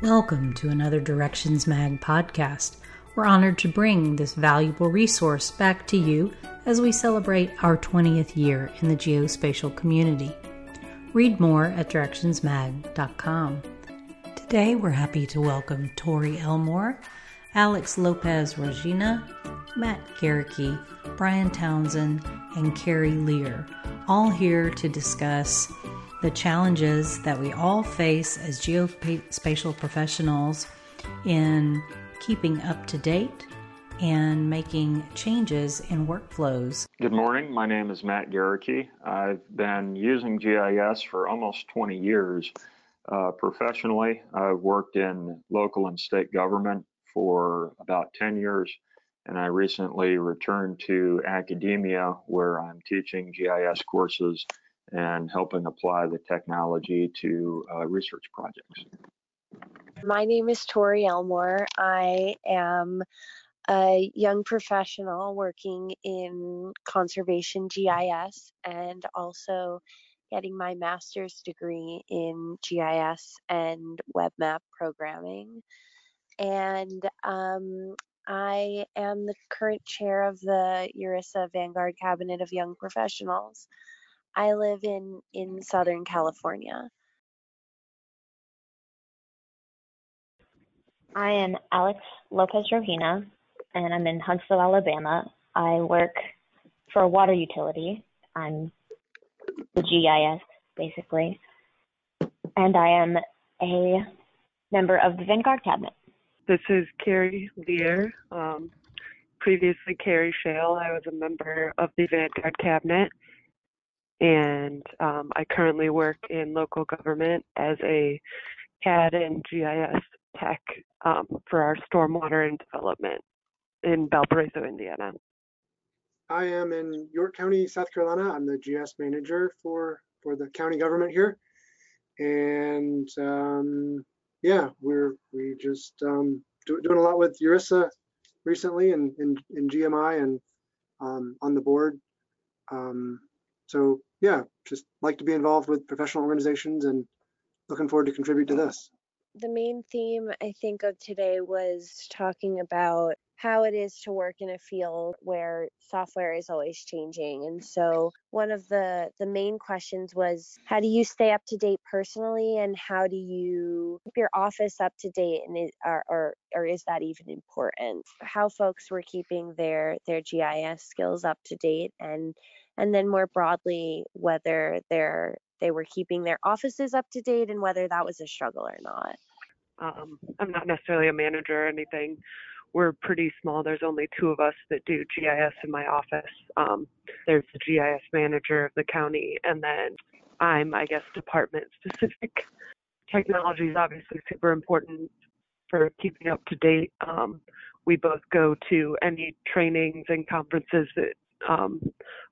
Welcome to another Directions Mag podcast. We're honored to bring this valuable resource back to you as we celebrate our 20th year in the geospatial community. Read more at directionsmag.com. Today we're happy to welcome Tori Elmore, Alex Lopez Regina, Matt Garricky, Brian Townsend, and Carrie Lear, all here to discuss the challenges that we all face as geospatial professionals in keeping up to date and making changes in workflows. Good morning. My name is Matt Garricky. I've been using GIS for almost 20 years. Uh, professionally, I've worked in local and state government for about 10 years, and I recently returned to academia where I'm teaching GIS courses and helping apply the technology to uh, research projects. My name is Tori Elmore. I am a young professional working in conservation GIS and also getting my master's degree in GIS and web map programming. And um, I am the current chair of the URISA Vanguard Cabinet of Young Professionals. I live in in Southern California. I am Alex Lopez Rovina, and I'm in Huntsville, Alabama. I work for a water utility. I'm the GIS, basically. And I am a member of the Vanguard Cabinet. This is Carrie Lear. Um, previously, Carrie Shale. I was a member of the Vanguard Cabinet and um, I currently work in local government as a CAD and GIS tech um, for our stormwater and development in Valparaiso, Indiana. I am in York County, South Carolina. I'm the GIS manager for for the county government here, and um, yeah, we're we just um, do, doing a lot with URISA recently and in, GMI and um, on the board. Um, so yeah, just like to be involved with professional organizations and looking forward to contribute to this. The main theme I think of today was talking about how it is to work in a field where software is always changing. And so one of the the main questions was how do you stay up to date personally? And how do you keep your office up to date? And it, or, or or is that even important? How folks were keeping their their gis skills up to date and and then more broadly whether they're they were keeping their offices up to date and whether that was a struggle or not. Um, i'm not necessarily a manager or anything. We're pretty small. There's only two of us that do gis in my office. Um, there's the gis manager of the county and then i'm i guess department specific technology is obviously super important for keeping up to date. Um, we both go to any trainings and conferences that um,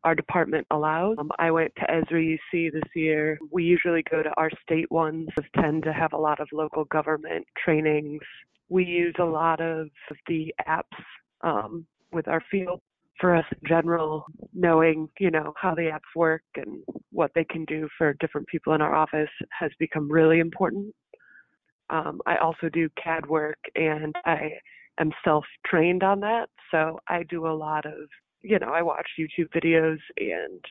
our department allows. Um, I went to Esri UC this year. We usually go to our state ones, tend to have a lot of local government trainings. We use a lot of the apps um, with our field for us in general, knowing, you know, how the apps work and what they can do for different people in our office has become really important. Um, I also do CAD work and I am self trained on that. So I do a lot of you know, I watch YouTube videos and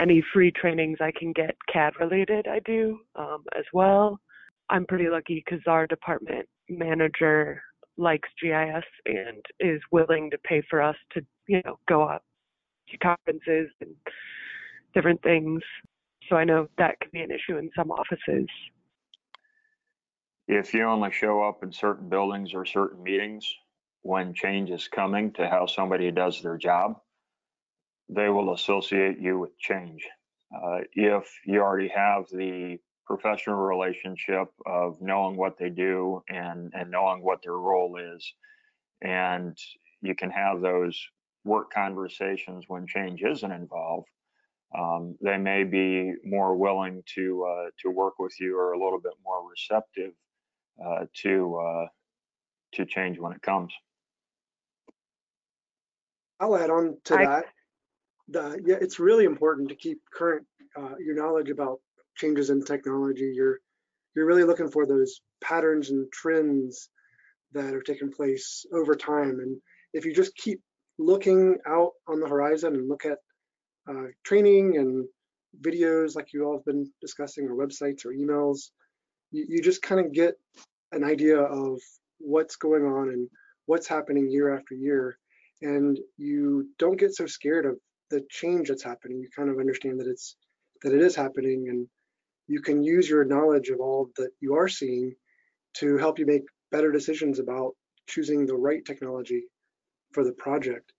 any free trainings I can get CAD related, I do um, as well. I'm pretty lucky because our department manager likes GIS and is willing to pay for us to, you know, go up to conferences and different things. So I know that could be an issue in some offices. If you only show up in certain buildings or certain meetings when change is coming to how somebody does their job, they will associate you with change. Uh, if you already have the professional relationship of knowing what they do and, and knowing what their role is, and you can have those work conversations when change isn't involved, um, they may be more willing to uh, to work with you or a little bit more receptive uh, to uh, to change when it comes. I'll add on to I, that the, yeah, it's really important to keep current uh, your knowledge about changes in technology. You're you're really looking for those patterns and trends that are taking place over time. And if you just keep looking out on the horizon and look at uh, training and videos like you all have been discussing, or websites or emails, you, you just kind of get an idea of what's going on and what's happening year after year. And you don't get so scared of the change that's happening. You kind of understand that it's that it is happening and you can use your knowledge of all that you are seeing to help you make better decisions about choosing the right technology for the project.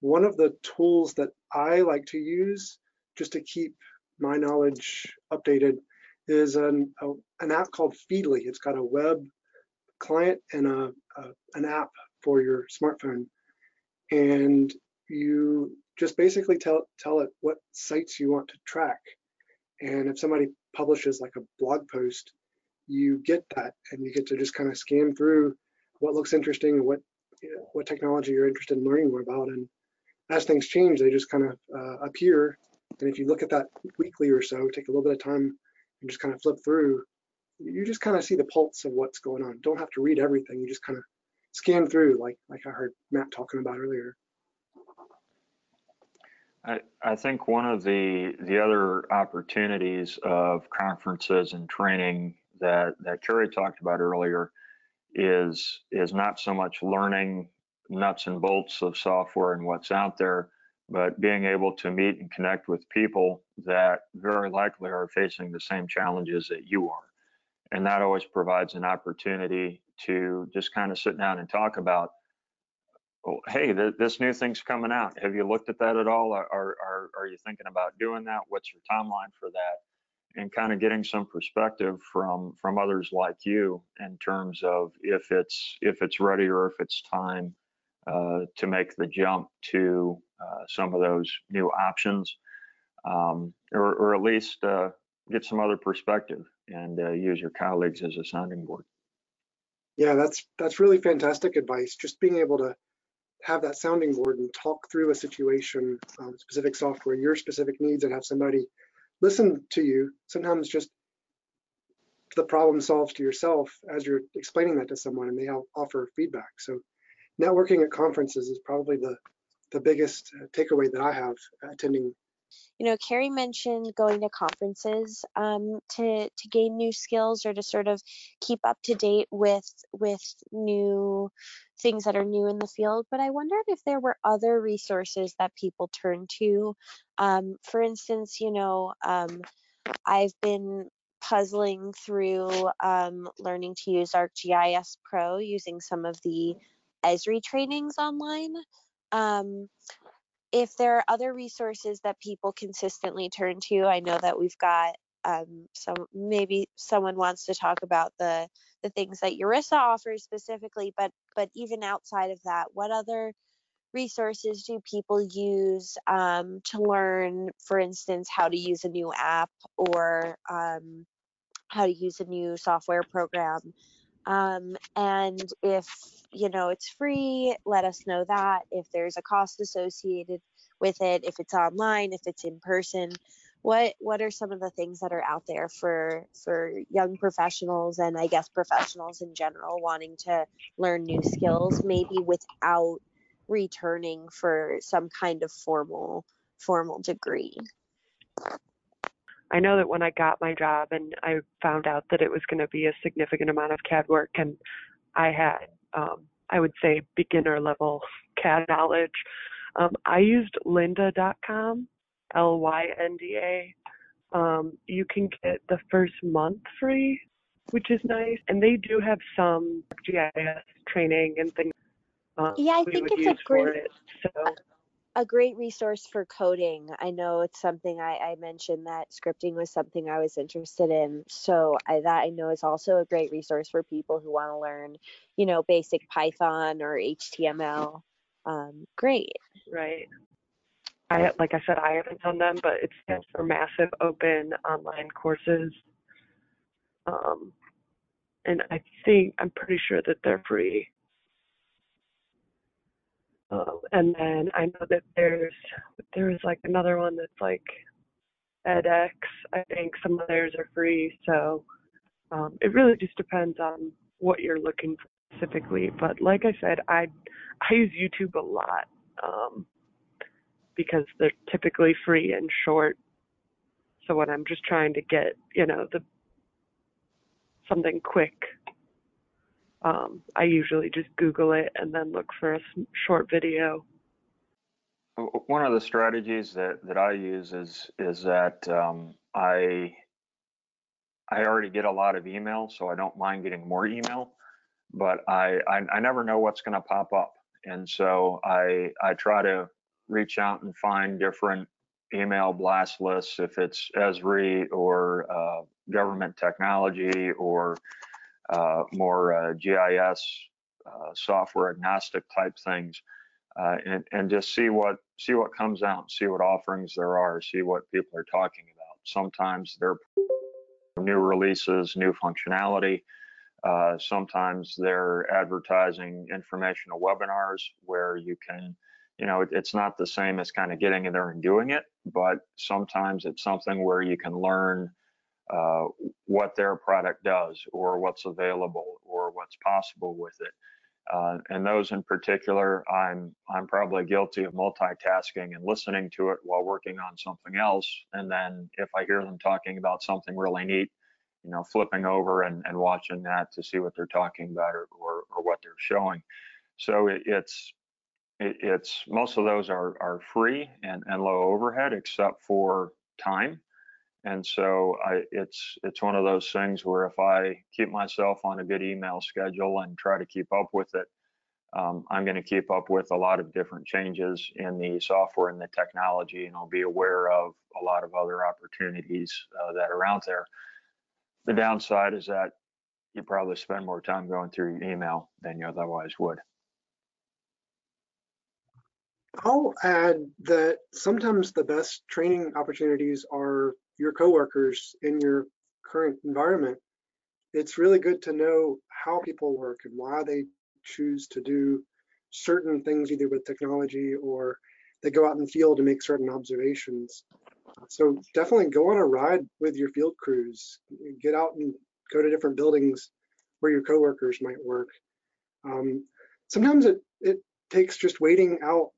One of the tools that I like to use just to keep my knowledge updated is an, a, an app called Feedly. It's got a web client and a, a, an app for your smartphone. And you just basically tell, tell it what sites you want to track. And if somebody publishes like a blog post, you get that and you get to just kind of scan through what looks interesting and what you know, what technology you're interested in learning more about. And as things change, they just kind of uh, appear. And if you look at that weekly or so, take a little bit of time and just kind of flip through, you just kind of see the pulse of what's going on. Don't have to read everything. You just kind of scan through, like like I heard Matt talking about earlier. I, I think one of the the other opportunities of conferences and training that that Carrie talked about earlier is is not so much learning nuts and bolts of software and what's out there, but being able to meet and connect with people that very likely are facing the same challenges that you are. And that always provides an opportunity to just kind of sit down and talk about well, hey, th- this new thing's coming out. Have you looked at that at all? Are, are, are you thinking about doing that? What's your timeline for that? And kind of getting some perspective from from others like you in terms of if it's if it's ready or if it's time uh, to make the jump to uh, some of those new options, um, or, or at least uh, get some other perspective and uh, use your colleagues as a sounding board. Yeah, that's that's really fantastic advice. Just being able to have that sounding board and talk through a situation, um, specific software, your specific needs, and have somebody listen to you. Sometimes just the problem solves to yourself as you're explaining that to someone, and they offer feedback. So, networking at conferences is probably the the biggest uh, takeaway that I have attending you know, Carrie mentioned going to conferences um, to to gain new skills or to sort of keep up to date with with new things that are new in the field. But I wondered if there were other resources that people turn to. Um, for instance, you know, um, I've been puzzling through um, learning to use ArcGIS Pro using some of the Esri trainings online. Um, if there are other resources that people consistently turn to, I know that we've got um, some maybe someone wants to talk about the the things that URISA offers specifically, but but even outside of that, what other resources do people use um, to learn, for instance, how to use a new app or um, how to use a new software program? Um, and if you know it's free, let us know that. If there's a cost associated with it, if it's online, if it's in person, what what are some of the things that are out there for for young professionals and I guess professionals in general wanting to learn new skills, maybe without returning for some kind of formal formal degree? I know that when I got my job and I found out that it was going to be a significant amount of CAD work, and I had, um, I would say, beginner level CAD knowledge, um, I used lynda.com, L Y N D A. Um, you can get the first month free, which is nice. And they do have some GIS training and things. Um, yeah, I think it's a great. It, so a great resource for coding. I know it's something I, I, mentioned that scripting was something I was interested in. So I, that I know is also a great resource for people who want to learn, you know, basic Python or HTML. Um, great. Right. I like I said, I haven't done them, but it stands for massive open online courses. Um, and I think I'm pretty sure that they're free. Um, and then I know that there's there's like another one that's like edX. I think some of theirs are free. So Um, it really just depends on what you're looking for specifically. But like I said, I I use YouTube a lot um, because they're typically free and short. So when I'm just trying to get you know the something quick, um, I usually just Google it and then look for a short video. One of the strategies that, that I use is is that um, I I already get a lot of email, so I don't mind getting more email, but I I, I never know what's going to pop up, and so I I try to reach out and find different email blast lists if it's Esri or uh, government technology or uh, more uh, GIS uh, software agnostic type things, uh, and and just see what see what comes out, see what offerings there are, see what people are talking about. Sometimes they're new releases, new functionality. Uh, sometimes they're advertising informational webinars where you can, you know, it, it's not the same as kind of getting in there and doing it, but sometimes it's something where you can learn uh, what their product does or what's available or what's possible with it. Uh, and those in particular, I'm I'm probably guilty of multitasking and listening to it while working on something else. And then if I hear them talking about something really neat, you know, flipping over and, and watching that to see what they're talking about or, or, or what they're showing. So it, it's it, it's most of those are are free and, and low overhead except for time and so I, it's it's one of those things where if I keep myself on a good email schedule and try to keep up with it, um, I'm going to keep up with a lot of different changes in the software and the technology, and I'll be aware of a lot of other opportunities uh, that are out there. The downside is that you probably spend more time going through email than you otherwise would. I'll add that sometimes the best training opportunities are your coworkers in your current environment, it's really good to know how people work and why they choose to do certain things, either with technology or they go out in the field to make certain observations. So definitely go on a ride with your field crews. Get out and go to different buildings where your coworkers might work. Um, sometimes it, it takes just waiting out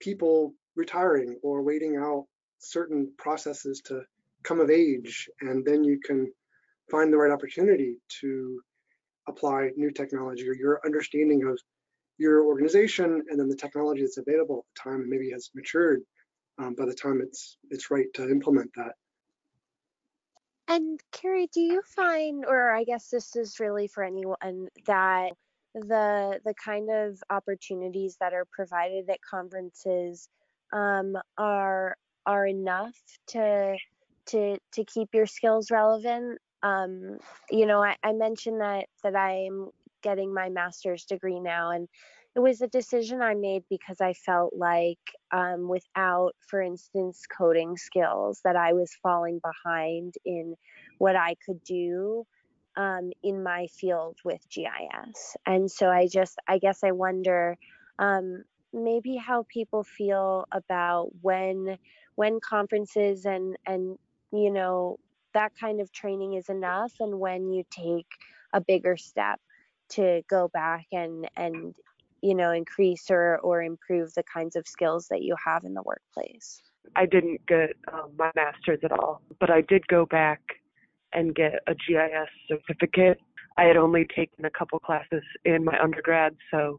people retiring or waiting out certain processes to come of age, and then you can find the right opportunity to apply new technology or your understanding of your organization and then the technology that's available at the time and maybe has matured um, by the time it's it's right to implement that. And Carrie, do you find, or I guess this is really for anyone, that the the kind of opportunities that are provided at conferences um, are are enough to to to keep your skills relevant. Um, you know, I, I mentioned that that I'm getting my master's degree now, and it was a decision I made because I felt like um, without, for instance, coding skills, that I was falling behind in what I could do um, in my field with GIS. And so I just, I guess I wonder um, maybe how people feel about when when conferences and and you know, that kind of training is enough and when you take a bigger step to go back and and you know increase or or improve the kinds of skills that you have in the workplace i didn't get um, my master's at all but i did go back and get a gis certificate i had only taken a couple classes in my undergrad so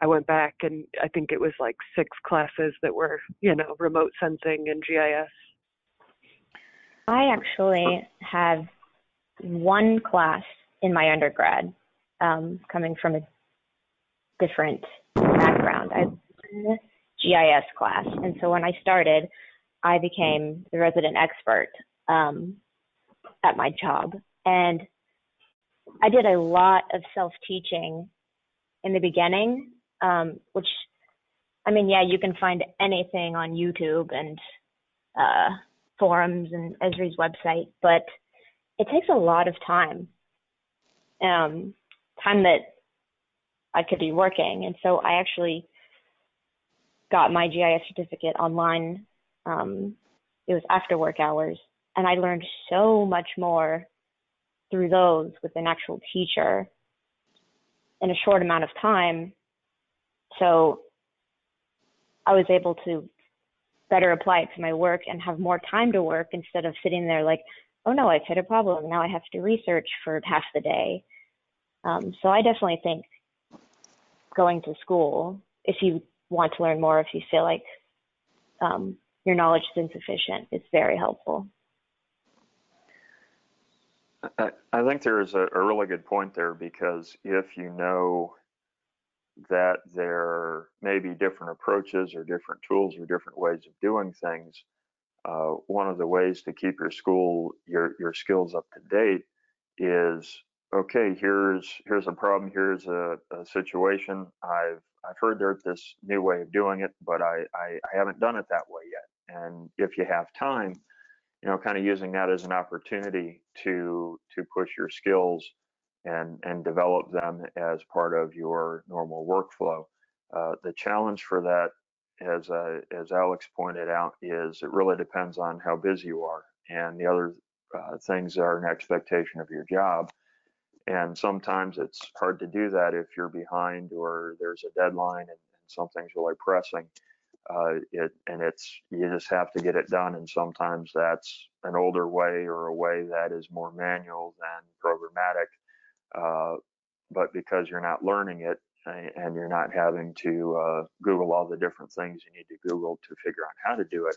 i went back and i think it was like six classes that were you know remote sensing and gis I actually have one class in my undergrad, um, coming from a different background. I was GIS class, and so when I started, I became the resident expert um, at my job, and I did a lot of self-teaching in the beginning, um, which I mean, yeah, you can find anything on YouTube and uh, forums and Esri's website, but it takes a lot of time, um, time that I could be working. And so I actually got my GIS certificate online. Um, it was after work hours, and I learned so much more through those with an actual teacher in a short amount of time. So I was able to better apply it to my work and have more time to work instead of sitting there like, oh no, I've hit a problem. Now I have to research for half the day. Um, so I definitely think going to school, if you want to learn more, if you feel like um, your knowledge is insufficient, it's very helpful. I, think there is a, a really good point there because if you know that there may be different approaches or different tools or different ways of doing things, uh, one of the ways to keep your school your your skills up to date is okay. Here's here's a problem. Here's a, a situation. I've I've heard there's this new way of doing it, but I, I I haven't done it that way yet. And if you have time, you know, kind of using that as an opportunity to to push your skills and and develop them as part of your normal workflow. Uh, the challenge for that, as uh, as Alex pointed out, is it really depends on how busy you are, and the other uh, things are an expectation of your job. And sometimes it's hard to do that if you're behind or there's a deadline and, and something's really pressing uh, it and it's you just have to get it done and sometimes that's an older way or a way that is more manual than programmatic uh, but because you're not learning it and you're not having to uh, google all the different things you need to google to figure out how to do it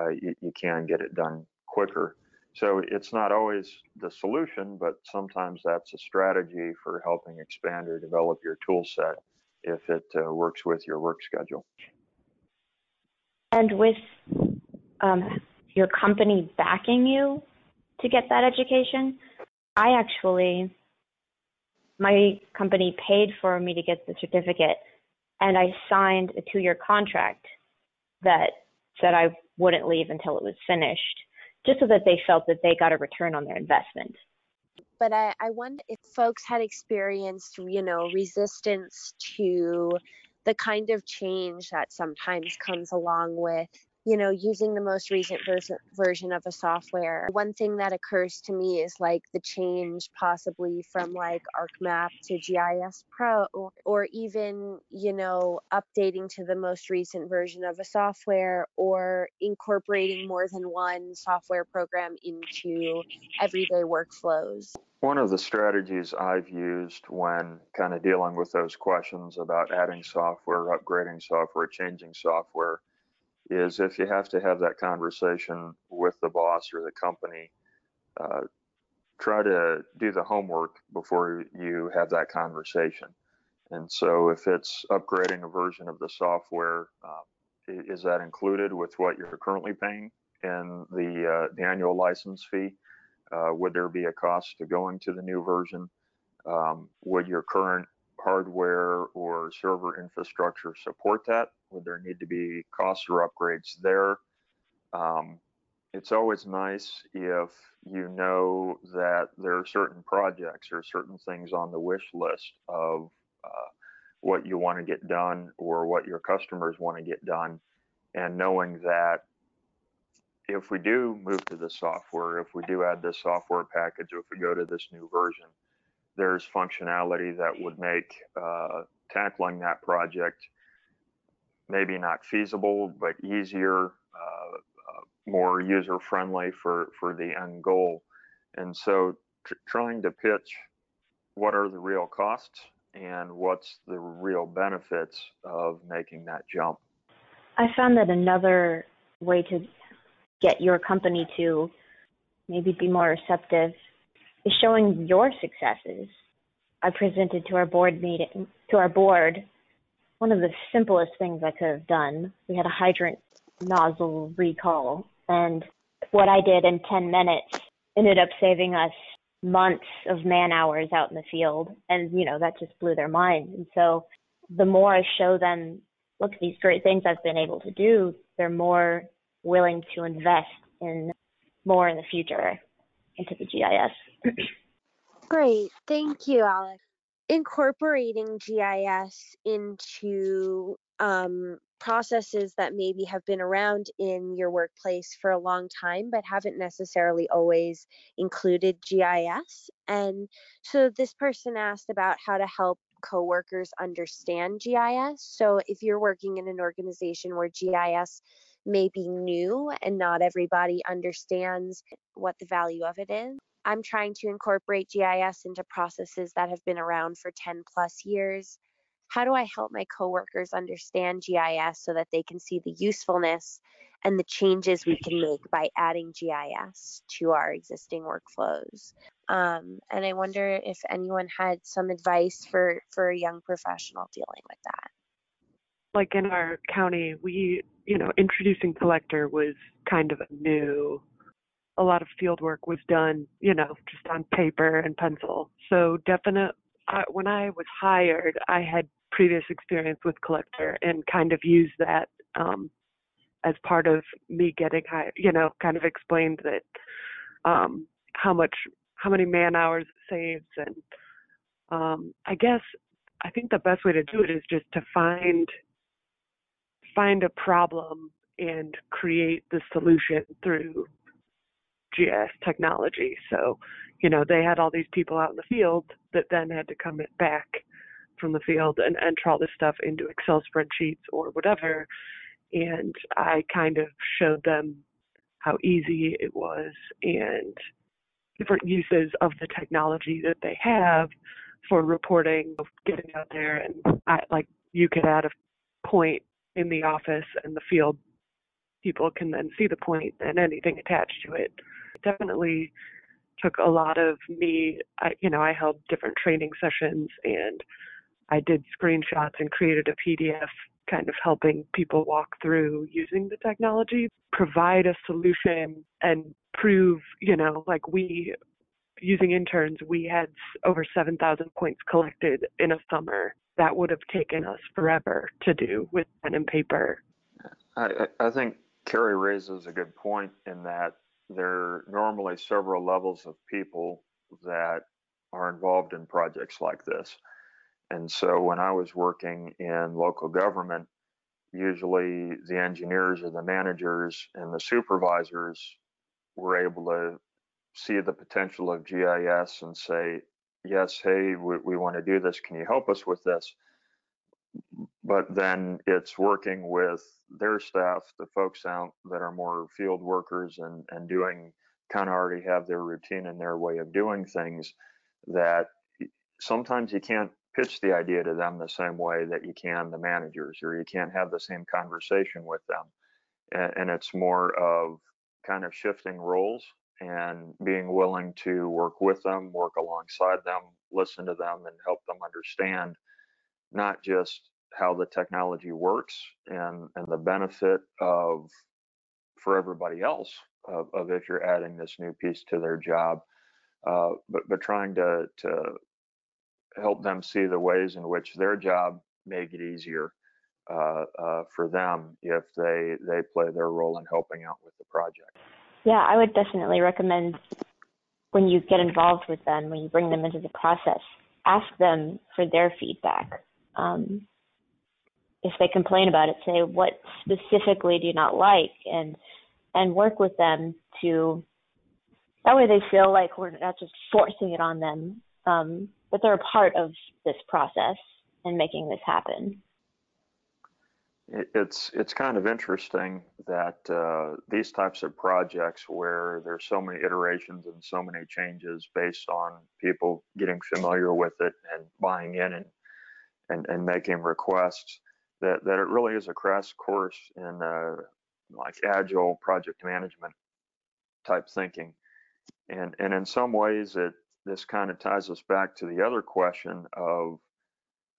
uh, you, you can get it done quicker. So it's not always the solution but sometimes that's a strategy for helping expand or develop your tool set if it uh, works with your work schedule and with um, your company backing you to get that education, I actually, my company paid for me to get the certificate, and I signed a two year contract that said I wouldn't leave until it was finished, just so that they felt that they got a return on their investment. But I, I wonder if folks had experienced, you know, resistance to the kind of change that sometimes comes along with you know using the most recent version version of a software. One thing that occurs to me is like the change possibly from like arcmap to gis pro or, or even you know updating to the most recent version of a software or incorporating more than one software program into everyday workflows one of the strategies I've used when kind of dealing with those questions about adding software, upgrading software, changing software is if you have to have that conversation with the boss or the company, uh, try to do the homework before you have that conversation. And so if it's upgrading a version of the software, uh, is that included with what you're currently paying in the, uh, the annual license fee? Uh, would there be a cost to going to the new version? Um, would your current hardware or server infrastructure support that? Would there need to be costs or upgrades there? Um, it's always nice if you know that there are certain projects or certain things on the wish list of uh, what you want to get done or what your customers want to get done, and knowing that if we do move to the software, if we do add this software package, if we go to this new version, there's functionality that would make uh, tackling that project maybe not feasible, but easier, uh, uh, more user friendly for, for the end goal. And so tr- trying to pitch what are the real costs and what's the real benefits of making that jump. I found that another way to get your company to maybe be more receptive is showing your successes. I presented to our board meeting, to our board, one of the simplest things I could have done. We had a hydrant nozzle recall, and what I did in 10 minutes ended up saving us months of man hours out in the field. And, you know, that just blew their mind. And so the more I show them, look, these great things I've been able to do, they're more willing to invest in more in the future into the GIS. Great. Thank you, Alex. Incorporating GIS into um, processes that maybe have been around in your workplace for a long time but haven't necessarily always included GIS. And so this person asked about how to help coworkers understand GIS. So if you're working in an organization where GIS may be new and not everybody understands what the value of it is, I'm trying to incorporate GIS into processes that have been around for 10 plus years how do I help my coworkers understand GIS so that they can see the usefulness and the changes we can make by adding GIS to our existing workflows? Um, and I wonder if anyone had some advice for for a young professional dealing with that. Like in our county, we you know introducing collector was kind of new. A lot of field work was done, you know, just on paper and pencil. So definite when I was hired, I had previous experience with Collector and kind of used that um, as part of me getting hired. You know, kind of explained that um, how much, how many man hours it saves, and um, I guess I think the best way to do it is just to find find a problem and create the solution through GIS technology. So you know, they had all these people out in the field that then had to come back from the field and enter all this stuff into Excel spreadsheets or whatever. And I kind of showed them how easy it was and different uses of the technology that they have for reporting, getting out there, and I, like you could add a point in the office and the field people can then see the point and anything attached to it. Definitely took a lot of me. I, you know, I held different training sessions and I did screenshots and created a PDF kind of helping people walk through using the technology, provide a solution and prove, you know, like we using interns, we had over 7,000 points collected in a summer. That would have taken us forever to do with pen and paper. I, I think Carrie raises a good point in that there are normally several levels of people that are involved in projects like this. And so when I was working in local government, usually the engineers or the managers and the supervisors were able to see the potential of GIS and say, yes, hey, we, we want to do this. Can you help us with this? but then it's working with their staff, the folks out that are more field workers and, and doing kind of already have their routine and their way of doing things that sometimes you can't pitch the idea to them the same way that you can the managers or you can't have the same conversation with them and, and it's more of kind of shifting roles and being willing to work with them work alongside them listen to them and help them understand not just how the technology works and and the benefit of for everybody else of, of if you're adding this new piece to their job uh, but but trying to to help them see the ways in which their job make it easier uh, uh, for them if they they play their role in helping out with the project yeah i would definitely recommend when you get involved with them when you bring them into the process ask them for their feedback um, if they complain about it, say what specifically do you not like, and and work with them to. That way, they feel like we're not just forcing it on them, um, but they're a part of this process and making this happen. It's it's kind of interesting that uh, these types of projects where there's so many iterations and so many changes based on people getting familiar with it and buying in and and, and making requests that, that it really is a crash course in uh, like agile project management type thinking. And, and in some ways, it this kind of ties us back to the other question of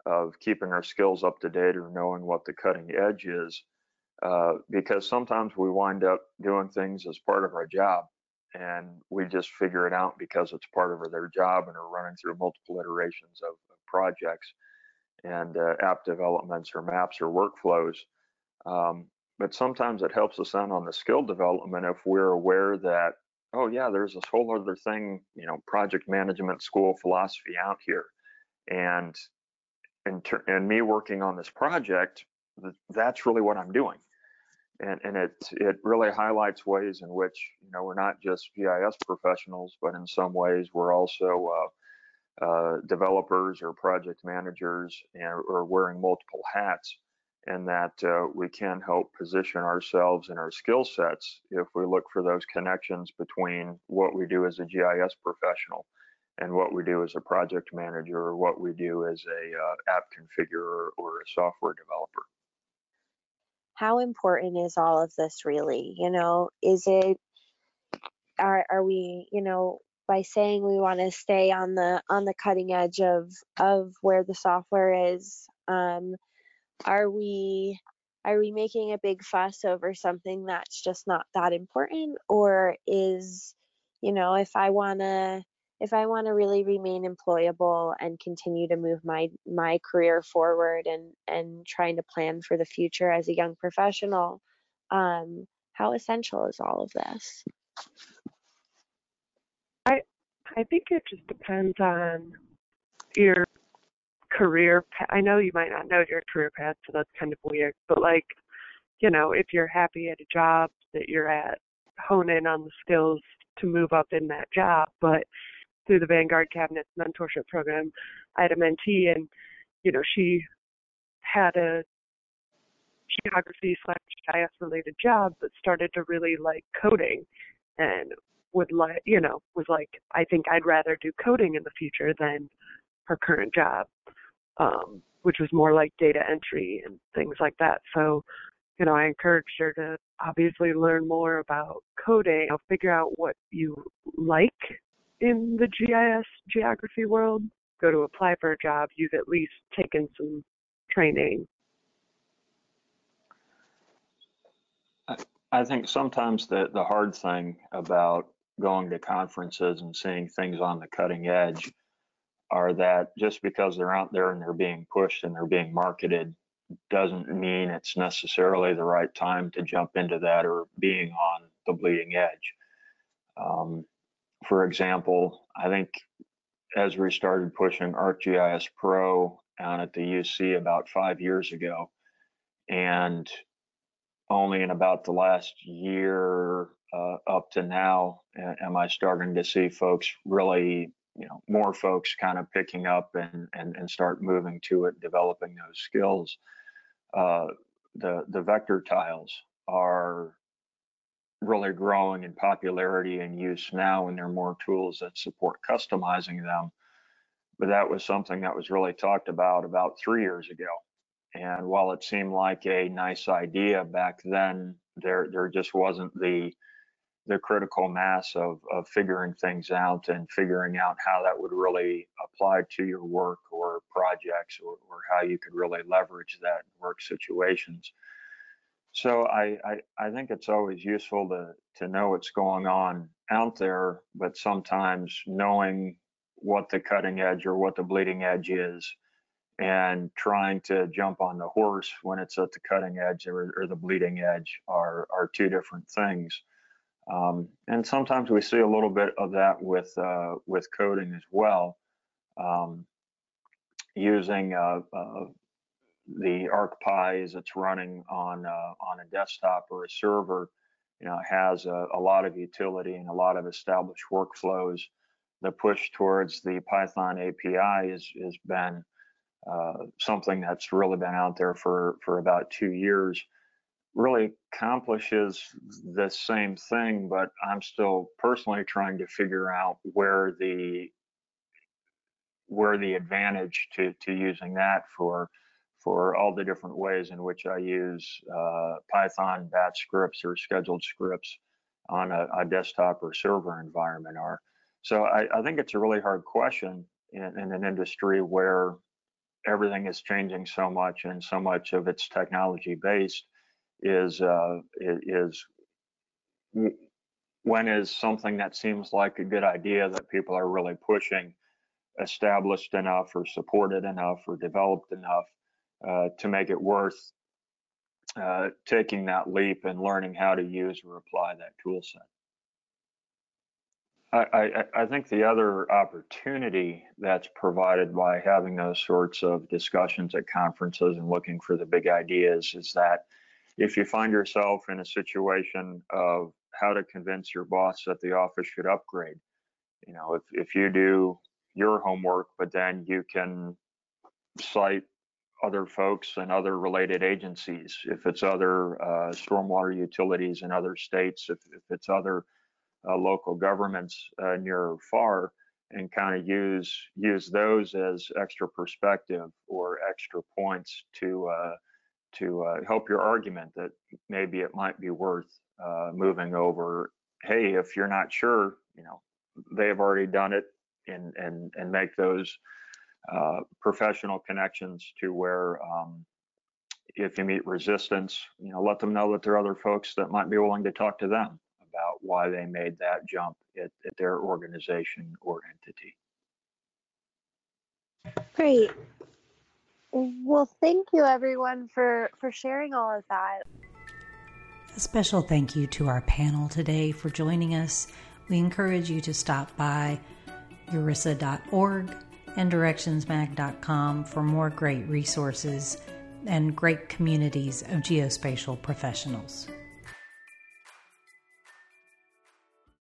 of keeping our skills up to date or knowing what the cutting edge is, uh, because sometimes we wind up doing things as part of our job, and we just figure it out because it's part of their job and are running through multiple iterations of, projects and uh, app developments or maps or workflows. Um, but sometimes it helps us out on the skill development if we're aware that, oh yeah, there's this whole other thing, you know, project management school philosophy out here. And and, ter- and me working on this project that's really what I'm doing. And, and it, it really highlights ways in which, you know, we're not just GIS professionals, but in some ways we're also uh, uh, developers or project managers and, or wearing multiple hats and that uh, we can help position ourselves and our skill sets if we look for those connections between what we do as a GIS professional and what we do as a project manager or what we do as a uh, app configurer or a software developer. How important is all of this really? You know, is it are are we, you know, by saying we want to stay on the on the cutting edge of of where the software is um, are we are we making a big fuss over something that's just not that important or is you know if i want to if i want to really remain employable and continue to move my my career forward and and trying to plan for the future as a young professional um how essential is all of this i i think it just depends on your career. I know you might not know your career path, so that's kind of weird. But like, you know, if you're happy at a job that you're at, hone in on the skills to move up in that job. But through the Vanguard Cabinets mentorship program, I had a mentee, and you know, she had a geography slash GIS related job, but started to really like coding, and would like, you know, was like, I think I'd rather do coding in the future than her current job um, which was more like data entry and things like that. So, you know, I encouraged her to obviously learn more about coding, you know, figure out what you like in the GIS geography world, go to apply for a job, you've at least taken some training. I think sometimes the, the hard thing about going to conferences and seeing things on the cutting edge are that just because they're out there and they're being pushed and they're being marketed doesn't mean it's necessarily the right time to jump into that or being on the bleeding edge. Um, for example, I think as we started pushing ArcGIS Pro out at the UC about five years ago, and only in about the last year uh, up to now am I starting to see folks really you know more folks kind of picking up and and, and start moving to it developing those skills. Uh, the the vector tiles are really growing in popularity and use now and there are more tools that support customizing them but that was something that was really talked about about three years ago and while it seemed like a nice idea back then there there just wasn't the the critical mass of, of figuring things out and figuring out how that would really apply to your work or projects or, or how you could really leverage that in work situations. So I, I, I think it's always useful to, to know what's going on out there, but sometimes knowing what the cutting edge or what the bleeding edge is and trying to jump on the horse when it's at the cutting edge or, or the bleeding edge are, are two different things. Um, and sometimes we see a little bit of that with uh, with coding as well, um, using uh, uh, the ArcPy as it's running on uh, on a desktop or a server. You know, has a, a, lot of utility and a lot of established workflows. The push towards the Python API has has been uh, something that's really been out there for for about two years really accomplishes the same thing, but I'm still personally trying to figure out where the where the advantage to to using that for for all the different ways in which I use uh, Python batch scripts or scheduled scripts on a, a, desktop or server environment are. So I, I think it's a really hard question in, in an industry where everything is changing so much and so much of it's technology based is uh, is when is something that seems like a good idea that people are really pushing established enough or supported enough or developed enough uh, to make it worth uh, taking that leap and learning how to use or apply that tool set. I, I, I think the other opportunity that's provided by having those sorts of discussions at conferences and looking for the big ideas is that if you find yourself in a situation of how to convince your boss that the office should upgrade, you know, if, if you do your homework, but then you can cite other folks and other related agencies, if it's other uh, stormwater utilities in other states, if, if it's other uh, local governments uh, near or far, and kind of use use those as extra perspective or extra points to uh, to uh, help your argument that maybe it might be worth moving over. Hey, if you're not sure, you know, they have already done it, and and and make those uh, professional connections to where um, if you meet resistance, you know, let them know that there are other folks that might be willing to talk to them about why they made that jump at, at their organization or entity. Great. Well, thank you everyone for for sharing all of that. A special thank you to our panel today for joining us. We encourage you to stop by urisa.org and directionsmag.com for more great resources and great communities of geospatial professionals.